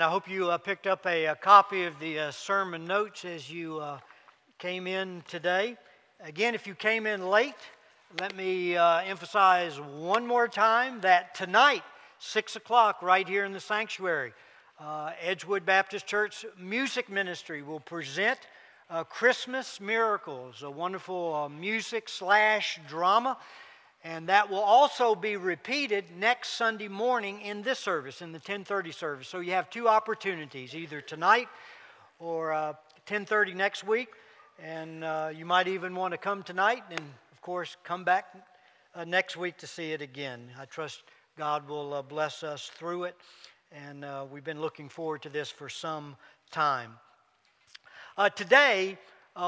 I hope you uh, picked up a, a, copy of the uh, sermon notes as you uh, came in today. Again, if you came in late, let me uh, emphasize one more time that tonight, 6 o'clock, right here in the sanctuary, uh, Edgewood Baptist Church Music Ministry will present uh, Christmas Miracles, a wonderful music slash drama and that will also be repeated next Sunday morning in this service, in the 1030 service. So you have two opportunities, either tonight or uh, 1030 next week. And uh, you might even want to come tonight and, of course, come back uh, next week to see it again. I trust God will uh, bless us through it. And uh, we've been looking forward to this for some time. Uh, today,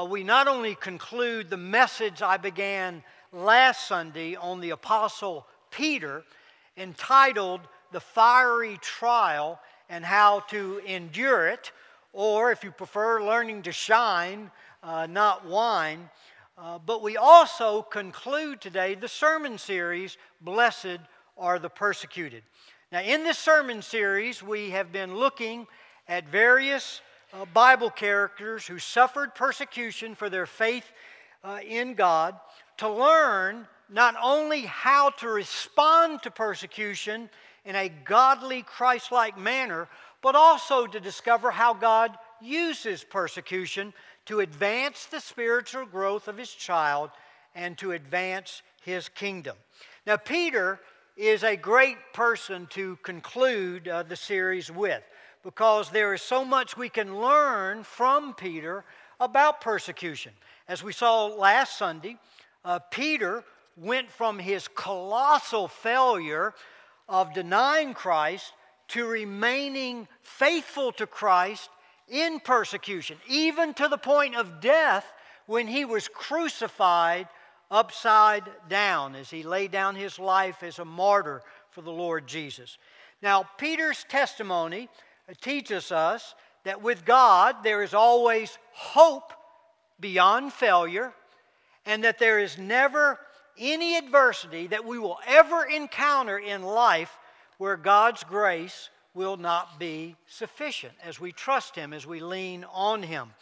we not only conclude the message I began last Sunday on the Apostle Peter entitled The Fiery Trial and How to Endure It, or if you prefer, Learning to Shine, uh, Not Whine. Uh, but we also conclude today the sermon series, Blessed Are the Persecuted. Now, in this sermon series, we have been looking at various uh, Bible characters who suffered persecution for their faith uh, in God to learn not only how to respond to persecution in a godly, Christ like manner, but also to discover how God uses persecution to advance the spiritual growth of his child and to advance his kingdom. Now, Peter is a great person to conclude uh, the series with because there is so much we can learn from Peter about persecution. As we saw last Sunday, uh, Peter went from his colossal failure of denying Christ to remaining faithful to Christ in persecution, even to the point of death when he was crucified upside down as he laid down his life as a martyr for the Lord Jesus. Now, Peter's testimony teaches us that with God there is always hope beyond failure and that there is never any adversity that we will ever encounter in life where God's grace will not be sufficient as we trust Him, as we lean on Him.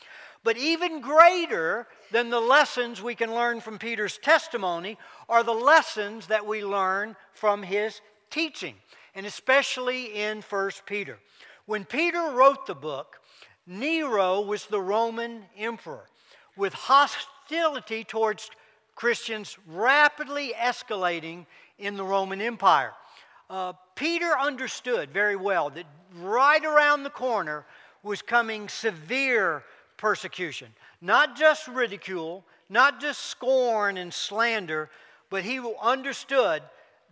But even greater than the lessons we can learn from Peter's testimony are the lessons that we learn from his teaching, and especially in 1 Peter. When Peter wrote the book, Nero was the Roman emperor with hostility towards Christians rapidly escalating in the Roman Empire. Uh, Peter understood very well that right around the corner was coming severe persecution. Not just ridicule, not just scorn and slander, but he understood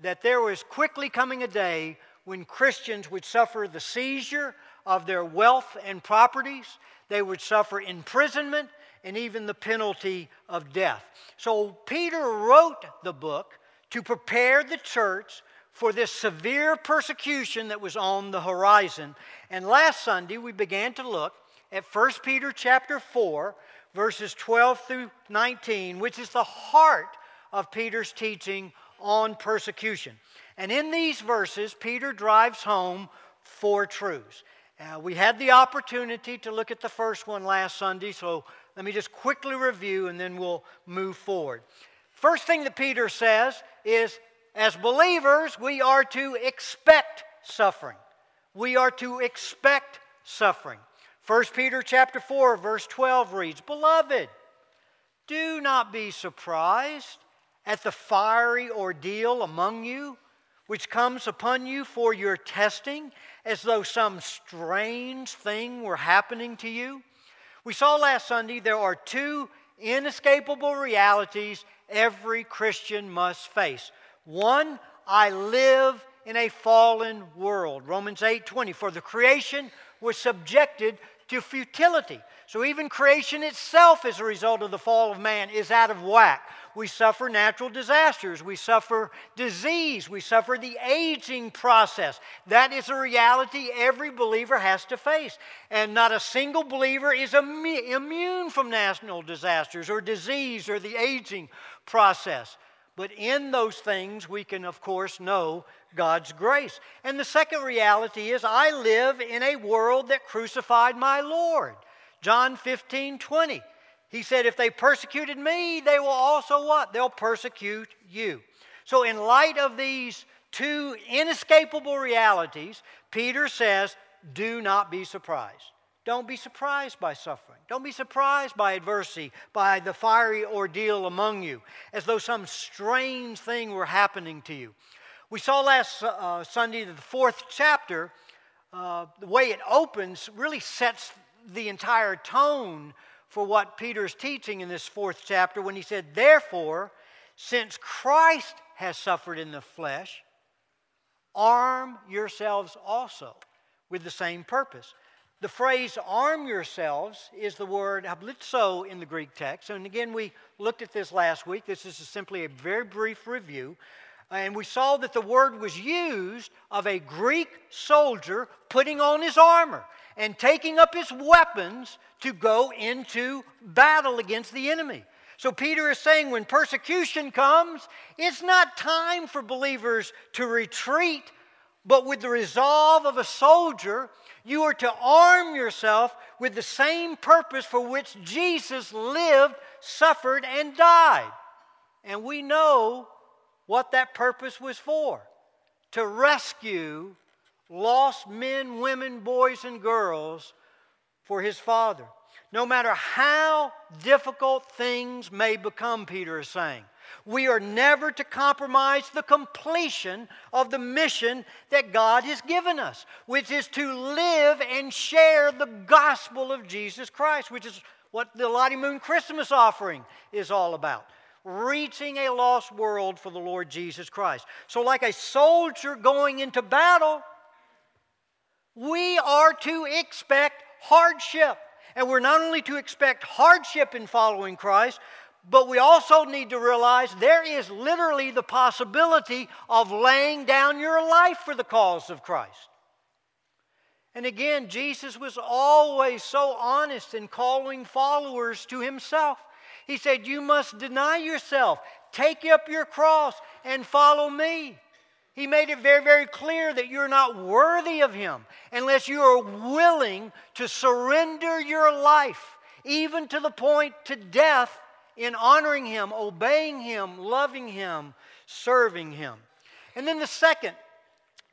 that there was quickly coming a day when Christians would suffer the seizure of their wealth and properties, they would suffer imprisonment, and even the penalty of death. So Peter wrote the book to prepare the church for this severe persecution that was on the horizon. And last Sunday we began to look at 1 Peter chapter 4 verses 12 through 19, which is the heart of Peter's teaching on persecution. And in these verses Peter drives home four truths. Uh, we had the opportunity to look at the first one last Sunday, so let me just quickly review and then we'll move forward. First thing that Peter says is as believers, we are to expect suffering. We are to expect suffering. 1 Peter chapter 4 verse 12 reads, "Beloved, do not be surprised at the fiery ordeal among you which comes upon you for your testing as though some strange thing were happening to you." We saw last Sunday there are two inescapable realities every Christian must face. One, I live in a fallen world. Romans 8:20 for the creation was subjected to futility. So even creation itself as a result of the fall of man is out of whack. We suffer natural disasters. We suffer disease. We suffer the aging process. That is a reality every believer has to face. And not a single believer is immune from national disasters or disease or the aging process. But in those things, we can, of course, know God's grace. And the second reality is I live in a world that crucified my Lord. John 15, 20. He said, If they persecuted me, they will also what? They'll persecute you. So, in light of these two inescapable realities, Peter says, Do not be surprised. Don't be surprised by suffering. Don't be surprised by adversity, by the fiery ordeal among you, as though some strange thing were happening to you. We saw last uh, Sunday that the fourth chapter, uh, the way it opens, really sets the entire tone for what Peter's teaching in this fourth chapter when he said, Therefore, since Christ has suffered in the flesh, arm yourselves also with the same purpose. The phrase arm yourselves is the word hoplizo in the Greek text. And again, we looked at this last week. This is simply a very brief review. And we saw that the word was used of a Greek soldier putting on his armor and taking up his weapons to go into battle against the enemy. So Peter is saying when persecution comes, it's not time for believers to retreat, but with the resolve of a soldier you are to arm yourself with the same purpose for which Jesus lived, suffered, and died. And we know what that purpose was for to rescue lost men, women, boys, and girls for his Father. No matter how difficult things may become, Peter is saying, we are never to compromise the completion of the mission that God has given us, which is to live and share the gospel of Jesus Christ, which is what the Lottie Moon Christmas offering is all about. Reaching a lost world for the Lord Jesus Christ. So, like a soldier going into battle, we are to expect hardship. And we're not only to expect hardship in following Christ, but we also need to realize there is literally the possibility of laying down your life for the cause of Christ. And again, Jesus was always so honest in calling followers to himself. He said, You must deny yourself, take up your cross, and follow me. He made it very, very clear that you're not worthy of him unless you are willing to surrender your life, even to the point to death in honoring Him, obeying Him, loving Him, serving Him. And then the second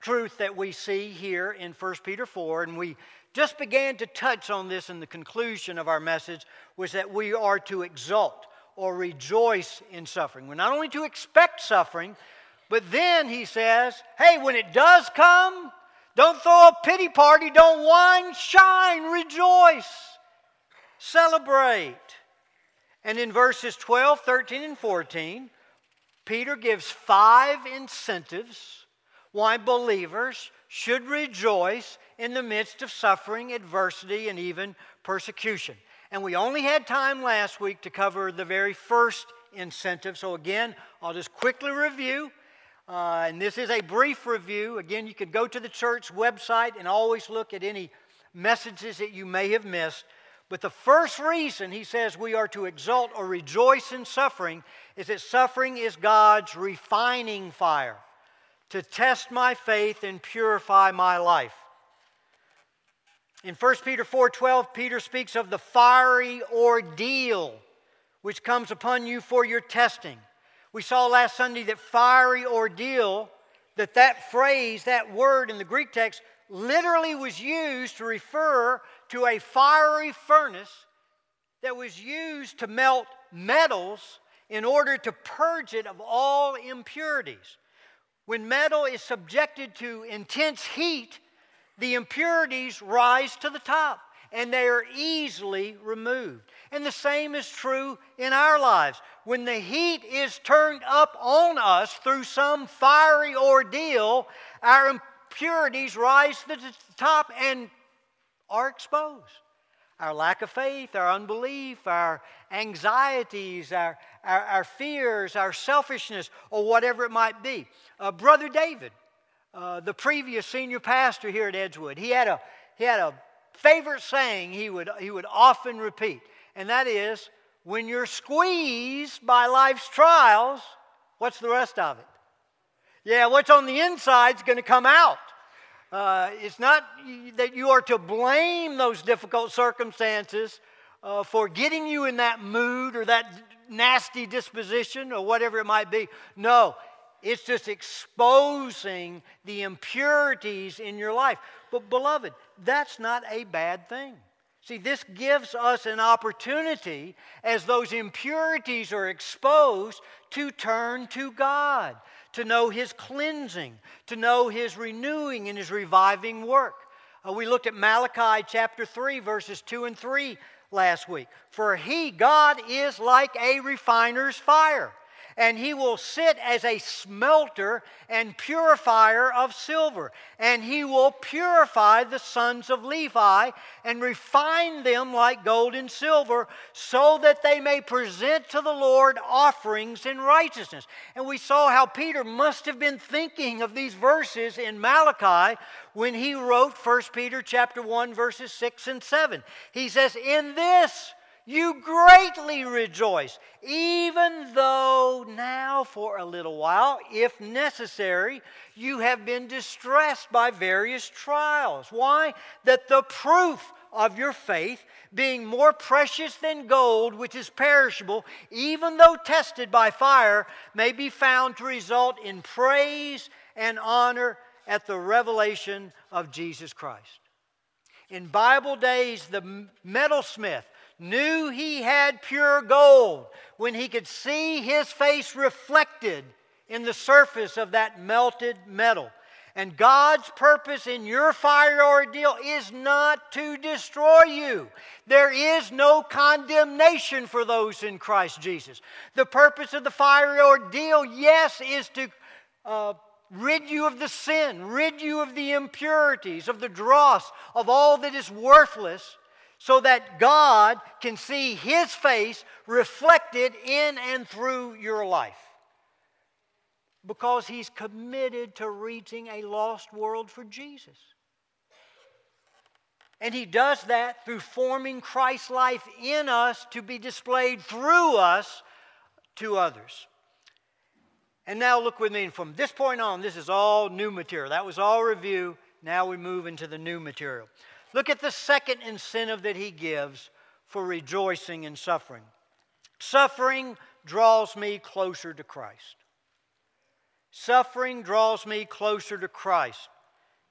truth that we see here in 1 Peter 4, and we just began to touch on this in the conclusion of our message, was that we are to exult or rejoice in suffering. We're not only to expect suffering, but then he says, hey, when it does come, don't throw a pity party, don't whine, shine, rejoice, celebrate. And in verses 12, 13, and 14, Peter gives five incentives why believers should rejoice in the midst of suffering, adversity, and even persecution. And we only had time last week to cover the very first incentive. So, again, I'll just quickly review. Uh, and this is a brief review. Again, you can go to the church website and always look at any messages that you may have missed. But the first reason he says we are to exult or rejoice in suffering is that suffering is God's refining fire to test my faith and purify my life. In 1 Peter 4:12 Peter speaks of the fiery ordeal which comes upon you for your testing. We saw last Sunday that fiery ordeal that that phrase, that word in the Greek text literally was used to refer to a fiery furnace that was used to melt metals in order to purge it of all impurities. When metal is subjected to intense heat, the impurities rise to the top and they are easily removed. And the same is true in our lives. When the heat is turned up on us through some fiery ordeal, our impurities rise to the top and are exposed. Our lack of faith, our unbelief, our anxieties, our, our, our fears, our selfishness, or whatever it might be. Uh, Brother David, uh, the previous senior pastor here at Edgewood, he had a, he had a favorite saying he would, he would often repeat, and that is when you're squeezed by life's trials, What's the rest of it? Yeah, what's on the inside is going to come out. Uh, it's not that you are to blame those difficult circumstances uh, for getting you in that mood or that nasty disposition or whatever it might be. No, it's just exposing the impurities in your life. But, beloved, that's not a bad thing. See, this gives us an opportunity as those impurities are exposed to turn to God, to know His cleansing, to know His renewing and His reviving work. Uh, we looked at Malachi chapter 3, verses 2 and 3 last week. For He, God, is like a refiner's fire and he will sit as a smelter and purifier of silver. And he will purify the sons of Levi and refine them like gold and silver, so that they may present to the Lord offerings in righteousness. And we saw how Peter must have been thinking of these verses in Malachi when he wrote 1 Peter chapter 1 verses 6 and 7. He says, "In this you greatly rejoice, even though now for a little while, if necessary, you have been distressed by various trials. Why? That the proof of your faith, being more precious than gold, which is perishable, even though tested by fire, may be found to result in praise and honor at the revelation of Jesus Christ. In Bible days, the metalsmith knew he had pure gold when he could see his face reflected in the surface of that melted metal. And God's purpose in your fire ordeal is not to destroy you. There is no condemnation for those in Christ Jesus. The purpose of the fire ordeal, yes, is to uh, rid you of the sin, rid you of the impurities, of the dross, of all that is worthless so that God can see His face reflected in and through your life. Because He's committed to reaching a lost world for Jesus. And He does that through forming Christ's life in us to be displayed through us to others. And now look with me, from this point on, this is all new material. That was all review. Now we move into the new material. Look at the second incentive that he gives for rejoicing in suffering. Suffering draws me closer to Christ. Suffering draws me closer to Christ.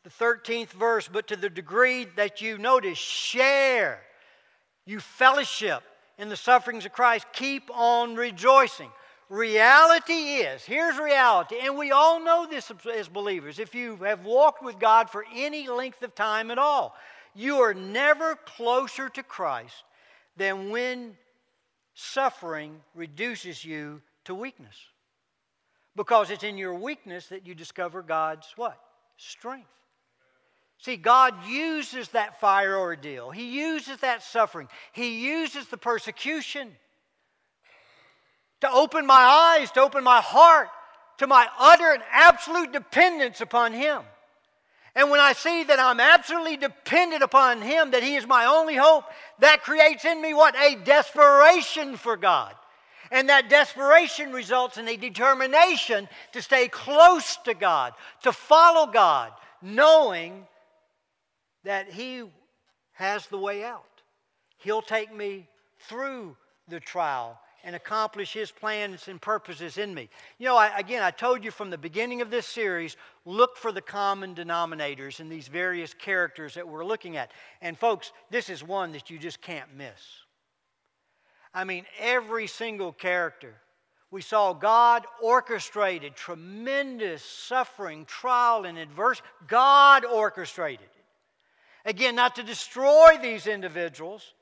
The 13th verse, but to the degree that you notice, share, you fellowship in the sufferings of Christ, keep on rejoicing. Reality is, here's reality, and we all know this as believers if you have walked with God for any length of time at all. You are never closer to Christ than when suffering reduces you to weakness. Because it's in your weakness that you discover God's what? Strength. See, God uses that fire ordeal. He uses that suffering. He uses the persecution to open my eyes, to open my heart to my utter and absolute dependence upon Him. And when I see that I'm absolutely dependent upon Him, that He is my only hope, that creates in me what? A desperation for God. And that desperation results in a determination to stay close to God, to follow God, knowing that He has the way out. He'll take me through the trial and accomplish His plans and purposes in me. You know, I, again, I told you from the beginning of this series look for the common denominators in these various characters that we're looking at. And, folks, this is one that you just can't miss. I mean, every single character. We saw God orchestrated tremendous suffering, trial, and adversity. God orchestrated it. Again, not to destroy these individuals,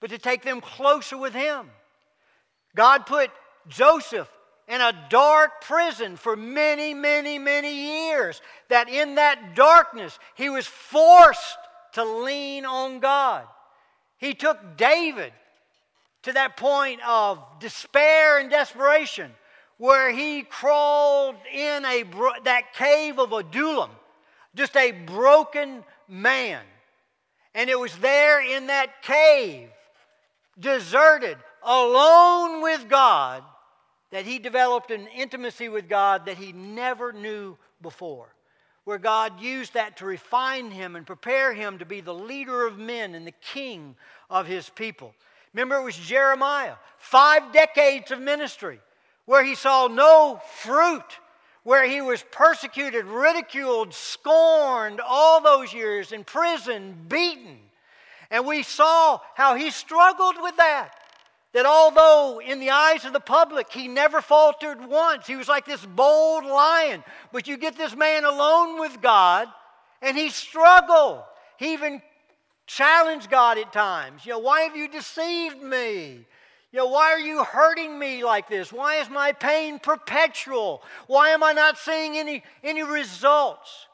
but to take them closer with Him. God put Joseph in a dark prison for many, many, many years. That in that darkness, he was forced to lean on God. He took David to that point of despair and desperation where he crawled in a that cave of Adullam, just a broken man. And it was there in that cave, deserted, alone with God, that he developed an intimacy with God that he never knew before, where God used that to refine him and prepare him to be the leader of men and the king of his people. Remember, it was Jeremiah, five decades of ministry, where he saw no fruit, where he was persecuted, ridiculed, scorned all those years, in prison, beaten. And we saw how he struggled with that that although in the eyes of the public he never faltered once, he was like this bold lion. But you get this man alone with God, and he struggled. He even challenged God at times. You know, why have you deceived me? You know, why are you hurting me like this? Why is my pain perpetual? Why am I not seeing any, any results?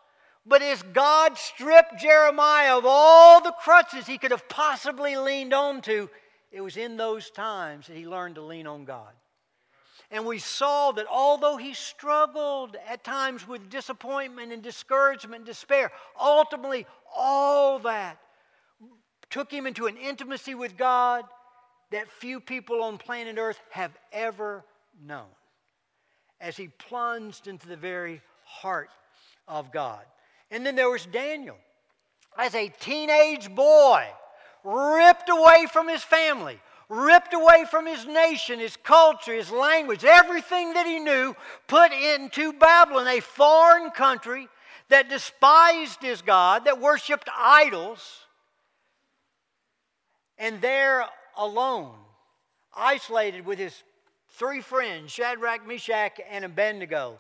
But as God stripped Jeremiah of all the crutches he could have possibly leaned on to, it was in those times that he learned to lean on God. And we saw that although he struggled at times with disappointment and discouragement and despair, ultimately all that took him into an intimacy with God that few people on planet Earth have ever known as he plunged into the very heart of God. And then there was Daniel. As a teenage boy, ripped away from his family, ripped away from his nation, his culture, his language, everything that he knew, put into Babylon, a foreign country that despised his God, that worshiped idols. And there alone, isolated with his three friends, Shadrach, Meshach, and Abednego,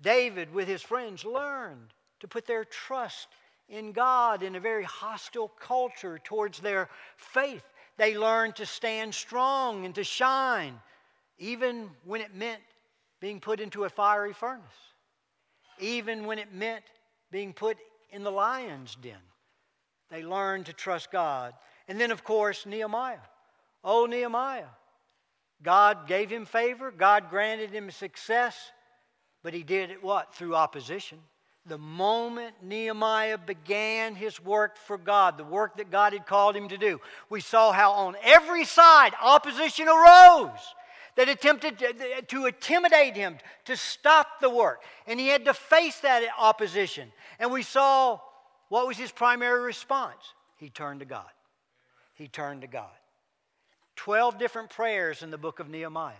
David, with his friends, learned to put their trust in God in a very hostile culture towards their faith. They learned to stand strong and to shine, even when it meant being put into a fiery furnace, even when it meant being put in the lion's den. They learned to trust God. And then, of course, Nehemiah. Oh, Nehemiah. God gave him favor, God granted him success, but he did it what? Through opposition the moment Nehemiah began his work for God, the work that God had called him to do, we saw how on every side opposition arose that attempted to, to, intimidate him, to stop the work. And he had to face that opposition. And we saw what was his primary response? He turned to God. He turned to God. Twelve different prayers in the book of Nehemiah.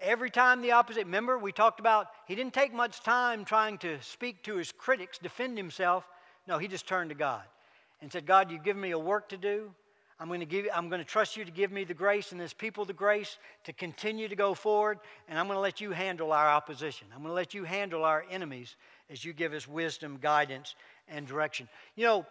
Every time the opposite, remember, we talked about he didn't take much time trying to speak to his critics, defend himself. No, he just turned to God and said, God, you've given me a work to do. I'm going to give I'm going to trust you to give me the grace and this people the grace to continue to go forward, and I'm going to let you handle our opposition. I'm going to let you handle our enemies as you give us wisdom, guidance, and direction. You know,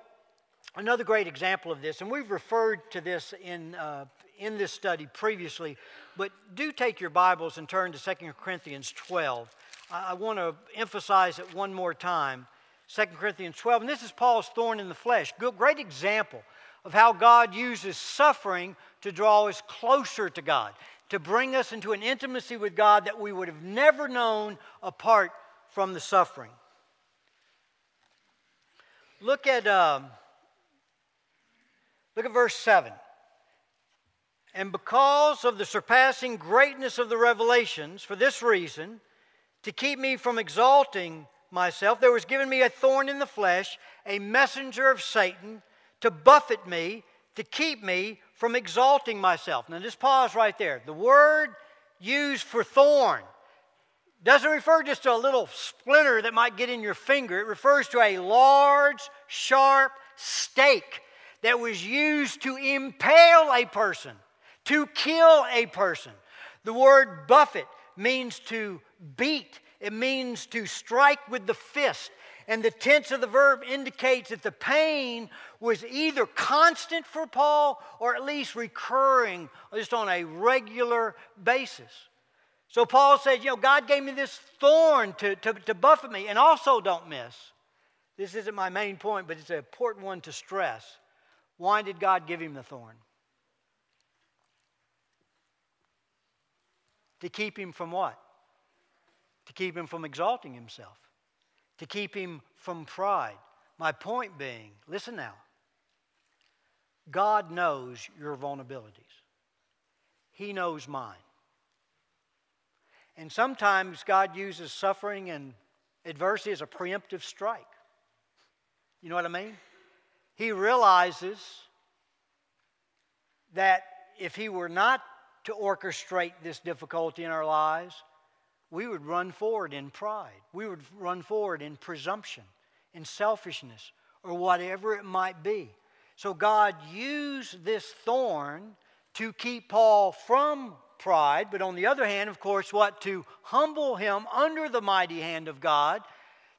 another great example of this, and we've referred to this in uh, in this study previously, but do take your Bibles and turn to 2 Corinthians 12. I, I want to emphasize it one more time. 2 Corinthians 12, and this is Paul's thorn in the flesh. Good, great example of how God uses suffering to draw us closer to God, to bring us into an intimacy with God that we would have never known apart from the suffering. Look at, um, look at verse 7. And because of the surpassing greatness of the revelations, for this reason, to keep me from exalting myself, there was given me a thorn in the flesh, a messenger of Satan, to buffet me, to keep me from exalting myself. Now, just pause right there. The word used for thorn doesn't refer just to a little splinter that might get in your finger, it refers to a large, sharp stake that was used to impale a person to kill a person. The word buffet means to beat, it means to strike with the fist. And the tense of the verb indicates that the pain was either constant for Paul or at least recurring just on a regular basis. So Paul says, You know, God gave me this thorn to, to, to buffet me. And also, don't miss, this isn't my main point, but it's an important one to stress. Why did God give him the thorn? To keep him from what? To keep him from exalting himself, to keep him from pride. My point being, listen now, God knows your vulnerabilities, He knows mine. And sometimes God uses suffering and adversity as a preemptive strike. You know what I mean? He realizes that if he were not to orchestrate this difficulty in our lives, we would run forward in pride. We would run forward in presumption, in selfishness, or whatever it might be. So God used this thorn to keep Paul from pride, but on the other hand, of course, what? To humble him under the mighty hand of God,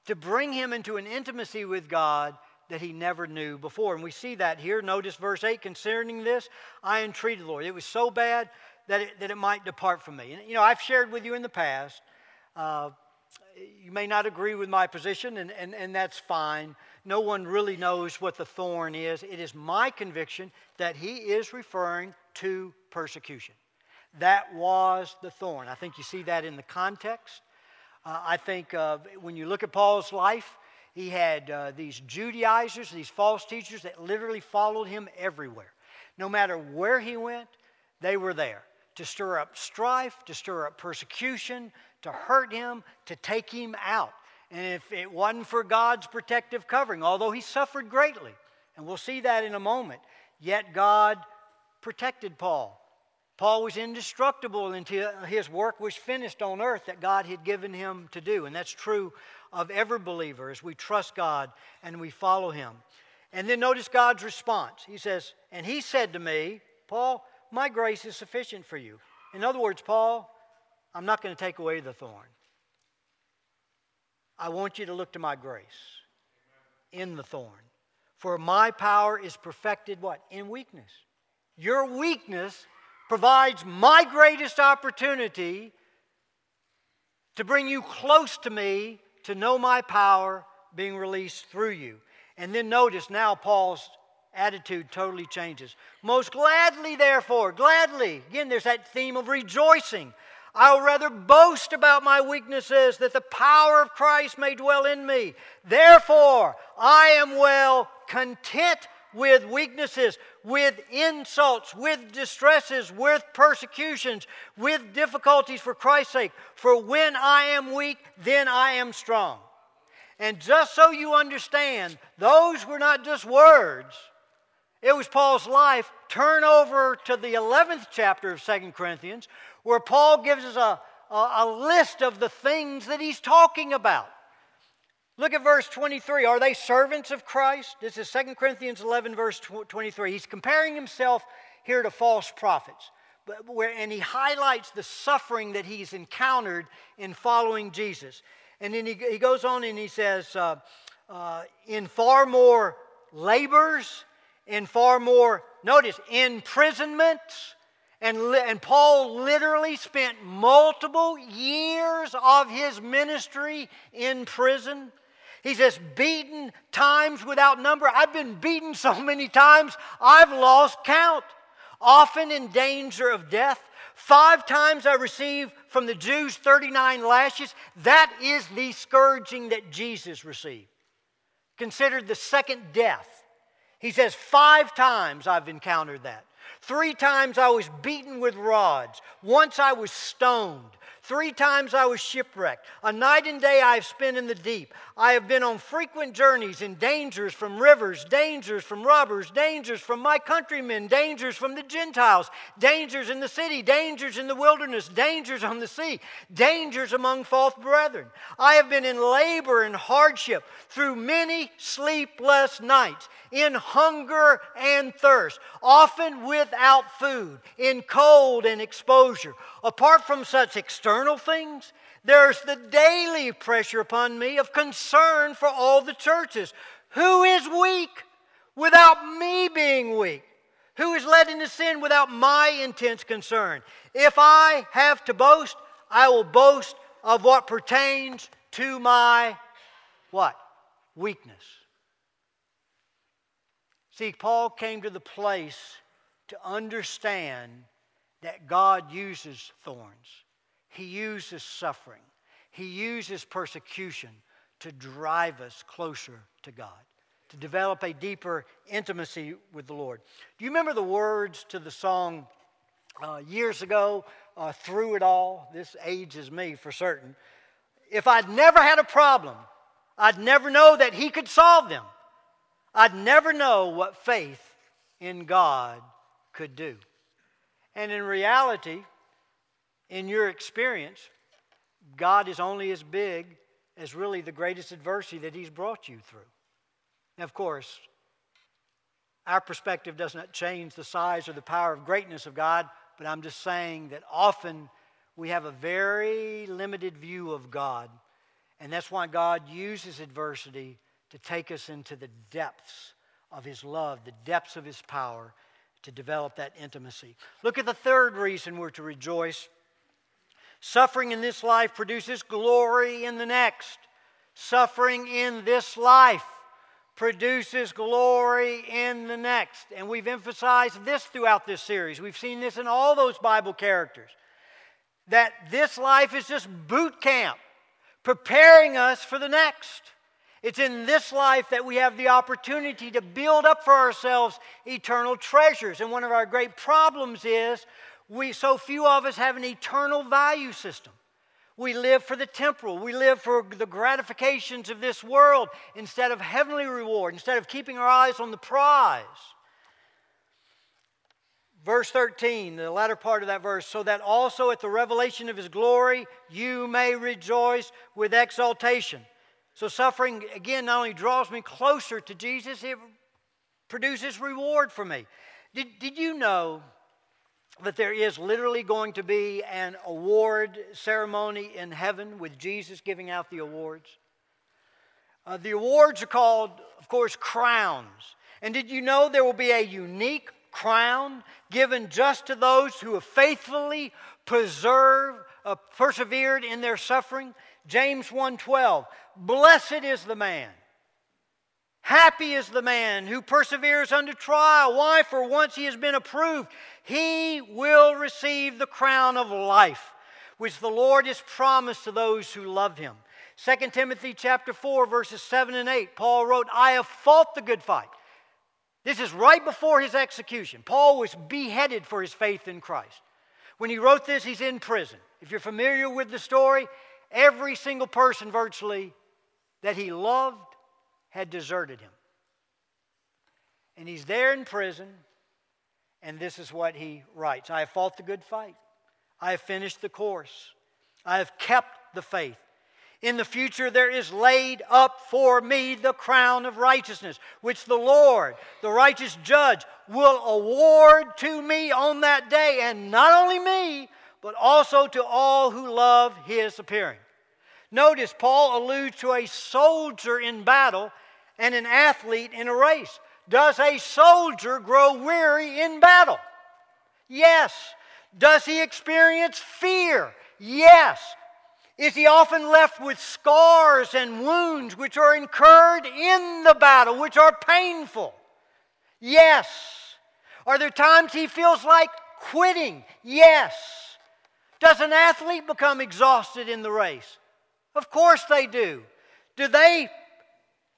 to bring him into an intimacy with God that he never knew before. And we see that here. Notice verse 8 concerning this, I entreated the Lord. It was so bad that it, that it might depart from me. And, you know, I've shared with you in the past, uh, you may not agree with my position, and, and, and that's fine. No one really knows what the thorn is. It is my conviction that he is referring to persecution. That was the thorn. I think you see that in the context. Uh, I think uh, when you look at Paul's life, he had uh, these Judaizers, these false teachers that literally followed him everywhere. No matter where he went, they were there to stir up strife, to stir up persecution, to hurt him, to take him out. And if it wasn't for God's protective covering, although he suffered greatly, and we'll see that in a moment, yet God protected Paul. Paul was indestructible until his work was finished on earth that God had given him to do. And that's true of every believer as we trust God and we follow him. And then notice God's response. He says, And he said to me, Paul, my grace is sufficient for you. In other words, Paul, I'm not going to take away the thorn. I want you to look to my grace in the thorn. For my power is perfected what? In weakness. Your weakness provides my greatest opportunity to bring you close to me, to know my power being released through you. And then notice now Paul's attitude totally changes. Most gladly, therefore, gladly, again, there's that theme of rejoicing. I will rather boast about my weaknesses that the power of Christ may dwell in me. Therefore, I am well content with weaknesses, with insults, with distresses, with persecutions, with difficulties for Christ's sake. For when I am weak, then I am strong. And just so you understand, those were not just words, it was Paul's life. Turn over to the 11th chapter of Second Corinthians, where Paul gives us a, a, a list of the things that he's talking about. Look at verse 23. Are they servants of Christ? This is 2 Corinthians 11, verse 23. He's comparing himself here to false prophets. Where, and he highlights the suffering that he's encountered in following Jesus. And then he, he goes on and he says, uh, uh, in far more labors, in far more, notice, imprisonments. And, and Paul literally spent multiple years of his ministry in prison. He says, beaten times without number. I've been beaten so many times, I've lost count. Often in danger of death. Five times I received from the Jews 39 lashes. That is the scourging that Jesus received. Considered the second death. He says, Five times I've encountered that. Three times I was beaten with rods. Once I was stoned. Three times I was shipwrecked. A night and day I have spent in the deep. I have been on frequent journeys in dangers from rivers, dangers from robbers, dangers from my countrymen, dangers from the Gentiles, dangers in the city, dangers in the wilderness, dangers on the sea, dangers among false brethren. I have been in labor and hardship through many sleepless nights, in hunger and thirst, often without food, in cold and exposure. Apart from such external things, there's the daily pressure upon me of concern for all the churches. Who is weak without me being weak? Who is led into sin without my intense concern? If I have to boast, I will boast of what pertains to my what? Weakness. See, Paul came to the place to understand that God uses thorns, He uses suffering, He uses persecution to drive us closer to God, to develop a deeper intimacy with the Lord. Do you remember the words to the song, uh, years ago, uh, through it all, this ages me for certain. If I'd never had a problem, I'd never know that He could solve them. I'd never know what faith in God could do. And in reality, in your experience, God is only as big as really the greatest adversity that He's brought you through. Now, of course, our perspective does not change the size or the power of greatness of God, but I'm just saying that often we have a very limited view of God. And that's why God uses adversity to take us into the depths of His love, the depths of His power, to develop that intimacy. Look at the third reason we're to rejoice. Suffering in this life produces glory in the next. Suffering in this life produces glory in the next. And we've emphasized this throughout this series. We've seen this in all those Bible characters. That this life is just boot camp, preparing us for the next. It's in this life that we have the opportunity to build up for ourselves eternal treasures. And one of our great problems is we so few of us have an eternal value system. We live for the temporal. We live for the gratifications of this world instead of heavenly reward, instead of keeping our eyes on the prize. Verse 13, the latter part of that verse, so that also at the revelation of his glory you may rejoice with exultation. So, suffering, again, not only draws me closer to Jesus, it produces reward for me. Did, did you know that there is literally going to be an award ceremony in heaven with Jesus giving out the awards? Uh, the awards are called, of course, crowns. And did you know there will be a unique crown given just to those who have faithfully uh, persevered in their suffering? James 1:12 Blessed is the man Happy is the man who perseveres under trial. Why? For once he has been approved, he will receive the crown of life, which the Lord has promised to those who love him. 2 Timothy chapter 4, verses 7 and 8, Paul wrote, I have fought the good fight. This is right before his execution. Paul was beheaded for his faith in Christ. When he wrote this, he's in prison. If you're familiar with the story, every single person virtually that he loved had deserted him. And he's there in prison, and this is what he writes I have fought the good fight, I have finished the course, I have kept the faith. In the future, there is laid up for me the crown of righteousness, which the Lord, the righteous judge, will award to me on that day, and not only me, but also to all who love his appearing. Notice Paul alludes to a soldier in battle and an athlete in a race. Does a soldier grow weary in battle? Yes. Does he experience fear? Yes. Is he often left with scars and wounds which are incurred in the battle, which are painful? Yes. Are there times he feels like quitting? Yes. Does an athlete become exhausted in the race? Of course they do. Do they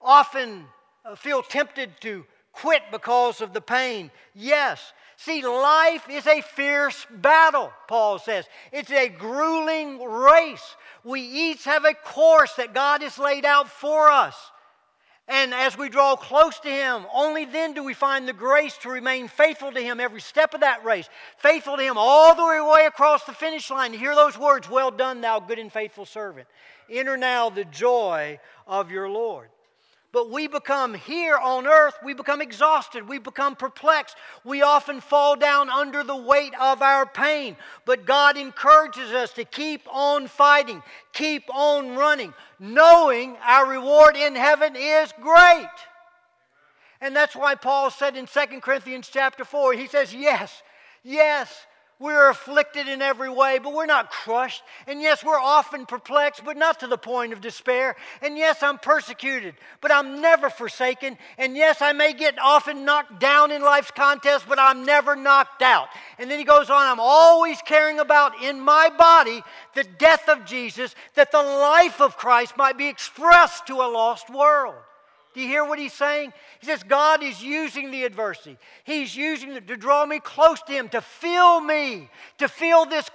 often uh, feel tempted to quit because of the pain? Yes. See, life is a fierce battle, Paul says. It's a grueling race. We each have a course that God has laid out for us. And as we draw close to Him, only then do we find the grace to remain faithful to Him every step of that race, faithful to Him all the way across the finish line to hear those words, Well done, thou good and faithful servant. Enter now the joy of your Lord. But we become here on earth, we become exhausted, we become perplexed. We often fall down under the weight of our pain. But God encourages us to keep on fighting, keep on running, knowing our reward in heaven is great. And that's why Paul said in 2 Corinthians chapter 4, he says, Yes, yes, we're afflicted in every way, but we're not crushed. And yes, we're often perplexed, but not to the point of despair. And yes, I'm persecuted, but I'm never forsaken. And yes, I may get often knocked down in life's contest, but I'm never knocked out. And then he goes on, I'm always caring about in my body the death of Jesus, that the life of Christ might be expressed to a lost world. Do you hear what he's saying? He says, God is using the adversity. He's using it to draw me close to him, to fill me, to fill this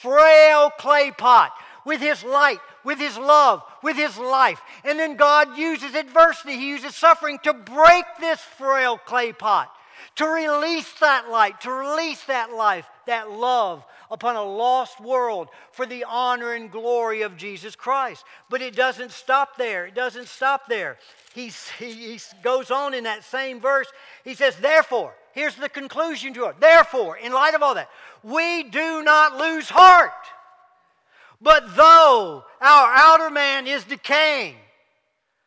frail clay pot with his light, with his love, with his life. And then God uses adversity, he uses suffering to break this frail clay pot, to release that light, to release that life, that love upon a lost world for the honor and glory of Jesus Christ. But it doesn't stop there. It doesn't stop there. He, he goes on in that same verse. He says, Therefore, here's the conclusion to it. Therefore, in light of all that, we do not lose heart. But though our outer man is decaying,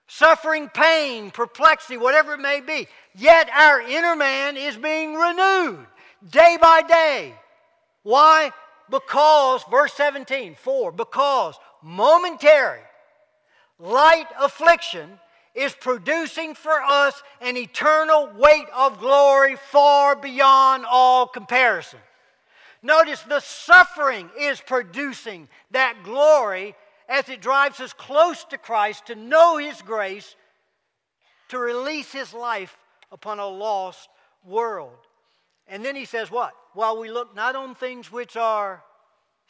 suffering pain, perplexity, whatever it may be, yet our inner man is being renewed day by day. Why? Because, verse 17, 4, because momentary light affliction is producing for us an eternal weight of glory far beyond all comparison. Notice the suffering is producing that glory as it drives us close to Christ to know His grace, to release His life upon a lost world. And then He says, What? While we look not on things which are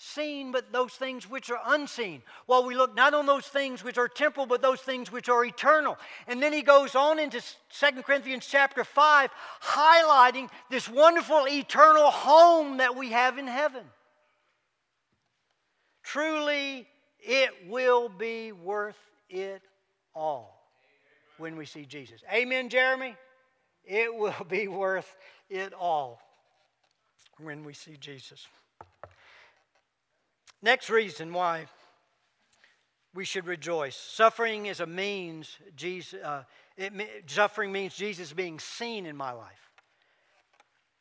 seen, but those things which are unseen. While we look not on those things which are temporal, but those things which are eternal. And then he goes on into 2 Corinthians chapter 5, highlighting this wonderful eternal home that we have in heaven. Truly, it will be worth it all when we see Jesus. Amen, Jeremy? It will be worth it all when we see Jesus. Next reason why we should rejoice suffering is a means, Jesus, uh, it, suffering means Jesus being seen in my life.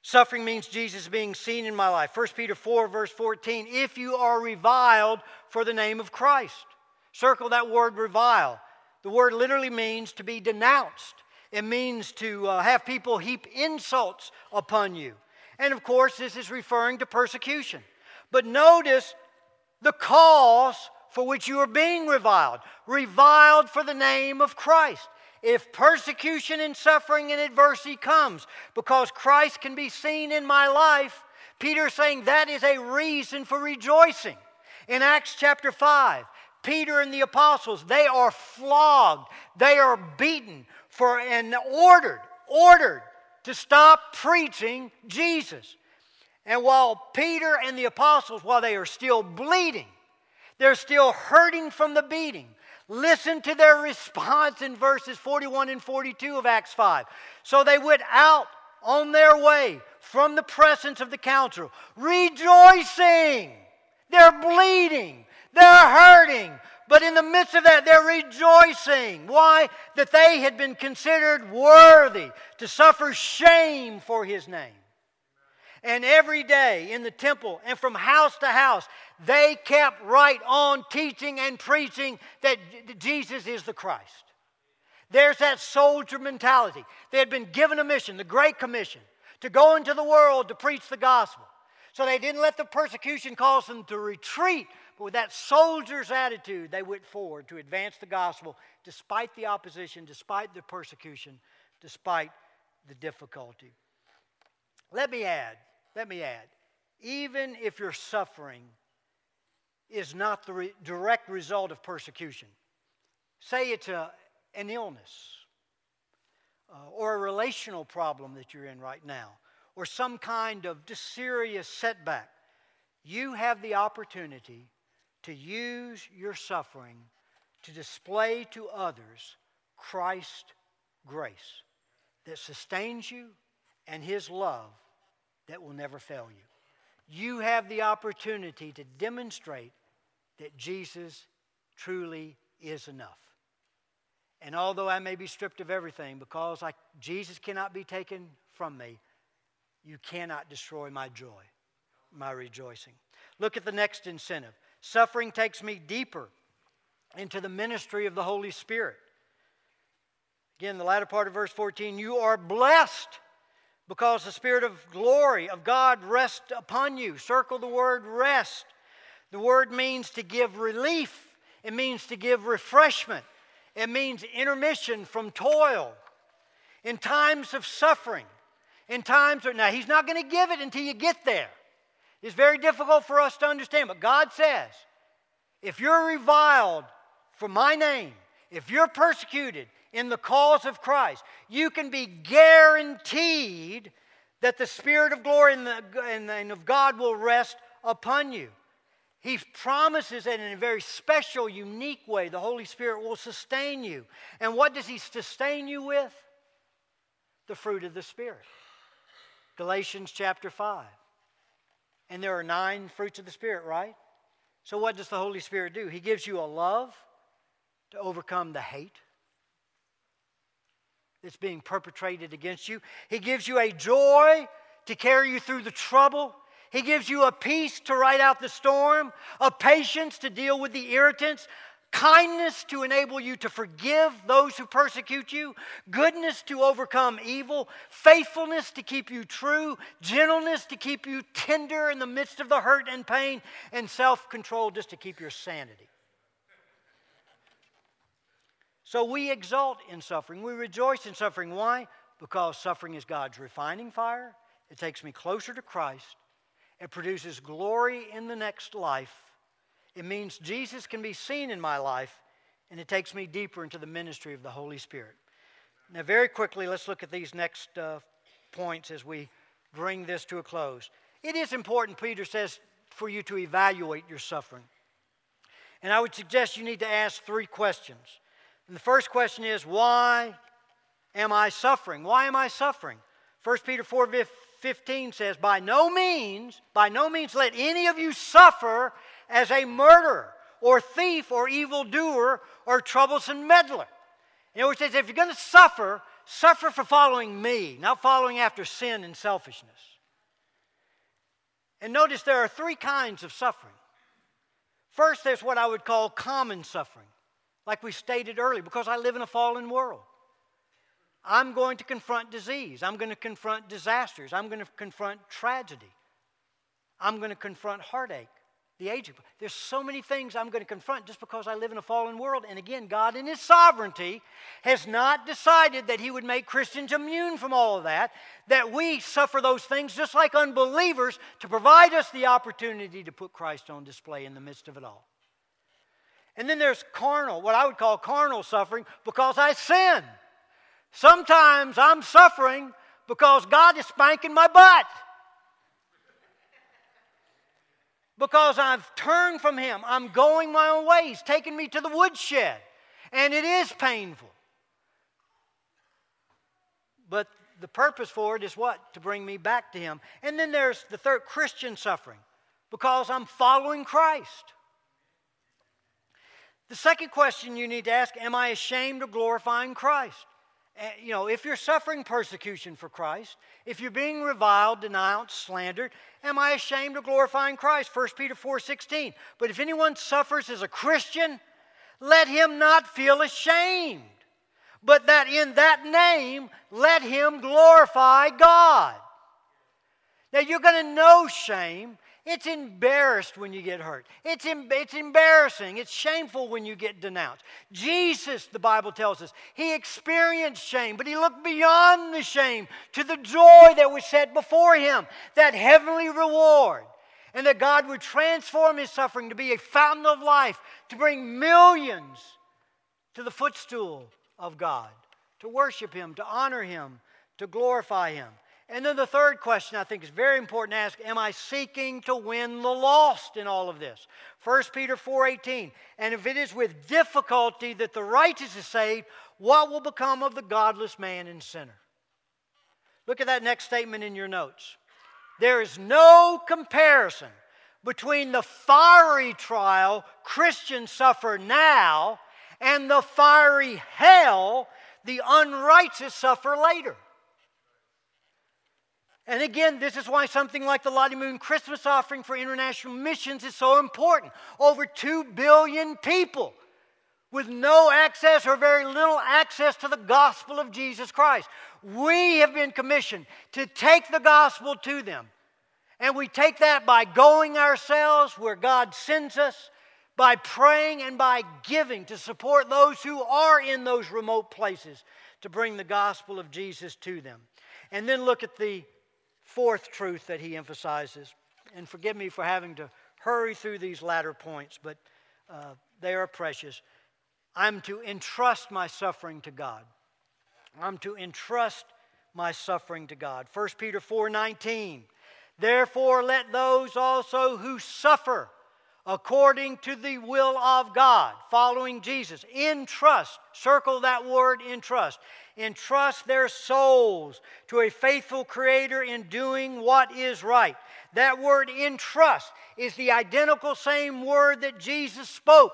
Suffering means Jesus being seen in my life. 1 Peter 4, verse 14. If you are reviled for the name of Christ, circle that word revile. The word literally means to be denounced, it means to uh, have people heap insults upon you. And of course, this is referring to persecution. But notice the cause for which you are being reviled, reviled for the name of Christ. If persecution and suffering and adversity comes because Christ can be seen in my life, Peter is saying that is a reason for rejoicing. In Acts chapter 5, Peter and the apostles, they are flogged, they are beaten for and ordered, ordered to stop preaching Jesus. And while Peter and the apostles, while they are still bleeding, they're still hurting from the beating. Listen to their response in verses 41 and 42 of Acts 5. So they went out on their way from the presence of the council, rejoicing. They're bleeding, they're hurting, but in the midst of that, they're rejoicing. Why? That they had been considered worthy to suffer shame for his name. And every day in the temple and from house to house, they kept right on teaching and preaching that Jesus is the Christ. There's that soldier mentality. They had been given a mission, the Great Commission, to go into the world to preach the gospel. So they didn't let the persecution cause them to retreat, but with that soldier's attitude, they went forward to advance the gospel despite the opposition, despite the persecution, despite the difficulty. Let me add let me add, even if your suffering is not the re- direct result of persecution, say it's a, an illness uh, or a relational problem that you're in right now, or some kind of serious setback, you have the opportunity to use your suffering to display to others Christ's grace that sustains you and His love that will never fail you. You have the opportunity to demonstrate that Jesus truly is enough. And although I may be stripped of everything because I, Jesus cannot be taken from me, you cannot destroy my joy, my rejoicing. Look at the next incentive. Suffering takes me deeper into the ministry of the Holy Spirit. Again, the latter part of verse 14 you are blessed because the Spirit of glory of God rests upon you. Circle the word rest. The word means to give relief, it means to give refreshment, It means intermission from toil. In times of suffering, in times of, now, He's not going to give it until you get there. It's very difficult for us to understand, but God says, if you're reviled for my name, if you're persecuted in the cause of Christ, you can be guaranteed that the Spirit of glory and, the, and of God will rest upon you. He promises that in a very special, unique way, the Holy Spirit will sustain you. And what does He sustain you with? The fruit of the Spirit. Galatians chapter 5. And there are nine fruits of the Spirit, right? So, what does the Holy Spirit do? He gives you a love to overcome the hate that's being perpetrated against you. He gives you a joy to carry you through the trouble. He gives you a peace to ride out the storm, a patience to deal with the irritants, kindness to enable you to forgive those who persecute you, goodness to overcome evil, faithfulness to keep you true, gentleness to keep you tender in the midst of the hurt and pain, and self control just to keep your sanity. So we exult in suffering. We rejoice in suffering. Why? Because suffering is God's refining fire. It takes me closer to Christ. It produces glory in the next life. It means Jesus can be seen in my life, and it takes me deeper into the ministry of the Holy Spirit. Now, very quickly, let's look at these next uh, points as we bring this to a close. It is important, Peter says, for you to evaluate your suffering. And I would suggest you need to ask three questions. And the first question is, why am I suffering? Why am I suffering? 1 Peter 4 15 says, By no means, by no means let any of you suffer as a murderer or thief or evildoer or troublesome meddler. In other words, if you're going to suffer, suffer for following me, not following after sin and selfishness. And notice there are three kinds of suffering. First, there's what I would call common suffering like we stated earlier, because I live in a fallen world. I'm going to confront disease. I'm going to confront disasters. I'm going to confront tragedy. I'm going to confront heartache, the aging. There's so many things I'm going to confront just because I live in a fallen world. And again, God, in His sovereignty, has not decided that He would make Christians immune from all of that, that we suffer those things just like unbelievers to provide us the opportunity to put Christ on display in the midst of it all. And then there's carnal, what I would call carnal suffering, because I sin. Sometimes I'm suffering because God is spanking my butt. Because I've turned from Him. I'm going my own way. He's taking me to the woodshed. And it is painful. But the purpose for it is what? To bring me back to Him. And then there's the third Christian suffering because I'm following Christ. The second question you need to ask Am I ashamed of glorifying Christ? Uh, you know, if you're suffering persecution for Christ, if you're being reviled, denounced, slandered, am I ashamed of glorifying Christ? 1 Peter 4 16. But if anyone suffers as a Christian, let him not feel ashamed, but that in that name let him glorify God. Now you're going to know shame it's embarrassed when you get hurt. It's, em- it's embarrassing. It's shameful when you get denounced. Jesus, the Bible tells us, he experienced shame, but he looked beyond the shame to the joy that was set before him, that heavenly reward. And that God would transform his suffering to be a fountain of life, to bring millions to the footstool of God, to worship him, to honor him, to glorify him. And then the third question I think is very important to ask, am I seeking to win the lost in all of this? 1 Peter 4:18. And if it is with difficulty that the righteous is saved, what will become of the godless man and sinner? Look at that next statement in your notes. There is no comparison between the fiery trial Christians suffer now and the fiery hell the unrighteous suffer later. And again, this is why something like the Lottie Moon Christmas offering for international missions is so important. Over 2 billion people with no access or very little access to the gospel of Jesus Christ. We have been commissioned to take the gospel to them. And we take that by going ourselves where God sends us, by praying and by giving to support those who are in those remote places to bring the gospel of Jesus to them. And then look at the fourth truth that he emphasizes. And forgive me for having to hurry through these latter points, but uh, they are precious. I'm to entrust my suffering to God. I'm to entrust my suffering to God. 1 Peter 4:19. Therefore let those also who suffer according to the will of God, following Jesus, entrust, circle that word entrust, entrust their souls to a faithful Creator in doing what is right. That word entrust is the identical same word that Jesus spoke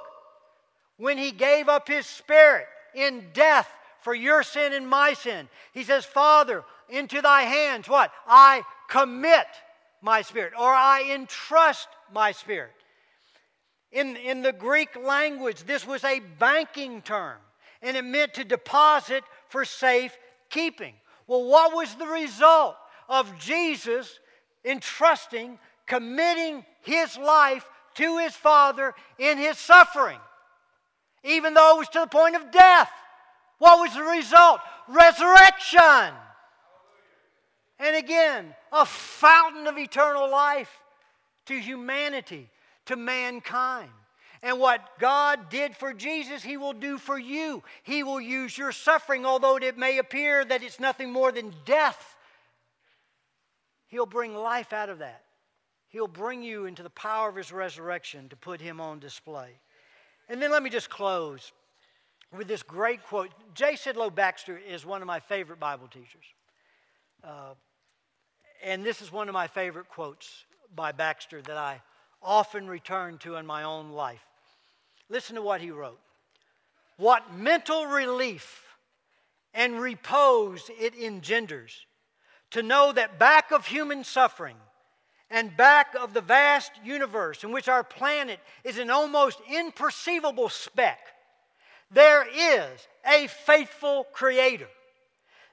when he gave up his spirit in death for your sin and my sin. He says, Father, into thy hands, what? I commit my spirit, or I entrust my spirit. In, in the Greek language, this was a banking term, and it meant to deposit for safe keeping. Well, what was the result of Jesus entrusting, committing his life to his Father in his suffering? Even though it was to the point of death. What was the result? Resurrection. And again, a fountain of eternal life to humanity, to mankind. And what God did for Jesus, He will do for you. He will use your suffering, although it may appear that it's nothing more than death. He'll bring life out of that. He'll bring you into the power of His resurrection to put Him on display. And then let me just close with this great quote. J. Sidlow Baxter is one of my favorite Bible teachers. Uh, and this is one of my favorite quotes by Baxter that I often return to in my own life. Listen to what he wrote. What mental relief and repose it engenders to know that back of human suffering and back of the vast universe in which our planet is an almost imperceivable speck, there is a faithful creator.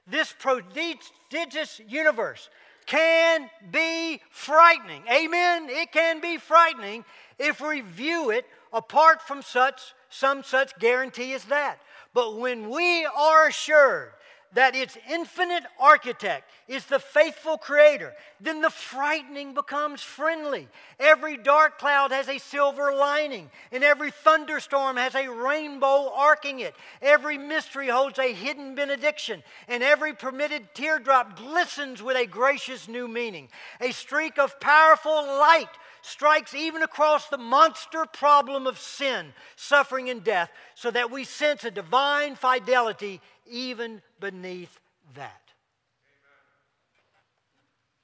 This prodigious universe can be frightening. Amen? It can be frightening if we view it apart from such some such guarantee as that. But when we are assured that its infinite architect is the faithful creator, then the frightening becomes friendly. Every dark cloud has a silver lining, and every thunderstorm has a rainbow arcing it. Every mystery holds a hidden benediction, and every permitted teardrop glistens with a gracious new meaning. A streak of powerful light strikes even across the monster problem of sin, suffering, and death, so that we sense a divine fidelity even beneath that.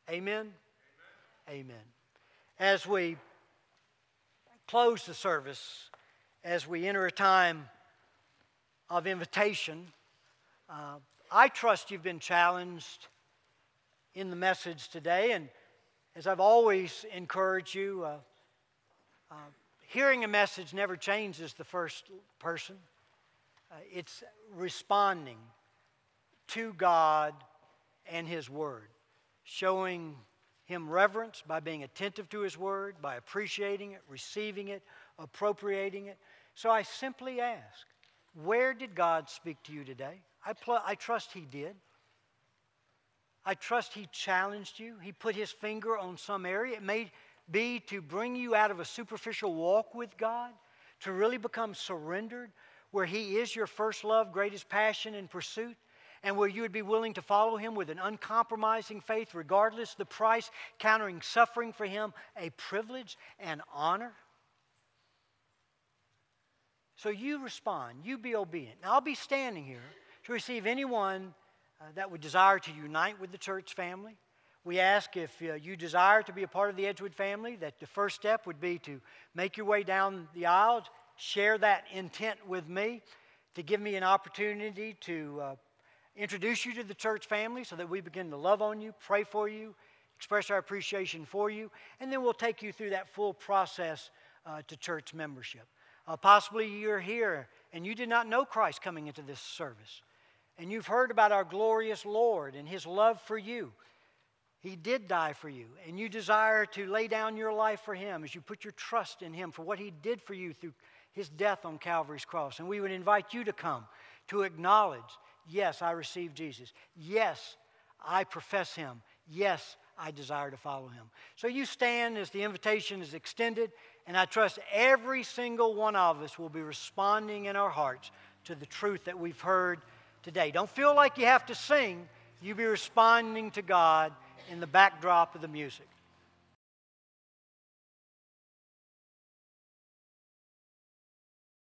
Amen? Amen. Amen. As we close the service, as we enter a time of invitation, uh, I trust you've been challenged in the message today. And as I've always encouraged you, uh, uh, hearing a message never changes the first person. Uh, it's responding to God and His Word, showing Him reverence by being attentive to His Word, by appreciating it, receiving it, appropriating it. So I simply ask, where did God speak to you today? I, pl- I trust He did. I trust He challenged you. He put His finger on some area. It may be to bring you out of a superficial walk with God, to really become surrendered, where He is your first love, greatest passion and pursuit, and where you would be willing to follow Him with an uncompromising faith, regardless the price, countering suffering for Him a privilege and honor. So you respond, you be obedient. Now I'll be standing here to receive anyone uh, that would desire to unite with the church family. We ask if uh, you desire to be a part of the Edgewood family, that the first step would be to make your way down the aisle, share that intent with me to give me an opportunity to uh, introduce you to the church family so that we begin to love on you, pray for you, express our appreciation for you, and then we'll take you through that full process uh, to church membership. Uh, possibly you're here and you did not know Christ coming into this service, and you've heard about our glorious Lord and His love for you. He did die for you, and you desire to lay down your life for Him as you put your trust in Him for what He did for you through His death on Calvary's cross. And we would invite you to come to acknowledge yes, I received Jesus. Yes, I profess Him. Yes, I desire to follow Him. So you stand as the invitation is extended, and I trust every single one of us will be responding in our hearts to the truth that we've heard today. Don't feel like you have to sing, you'll be responding to God in the backdrop of the music.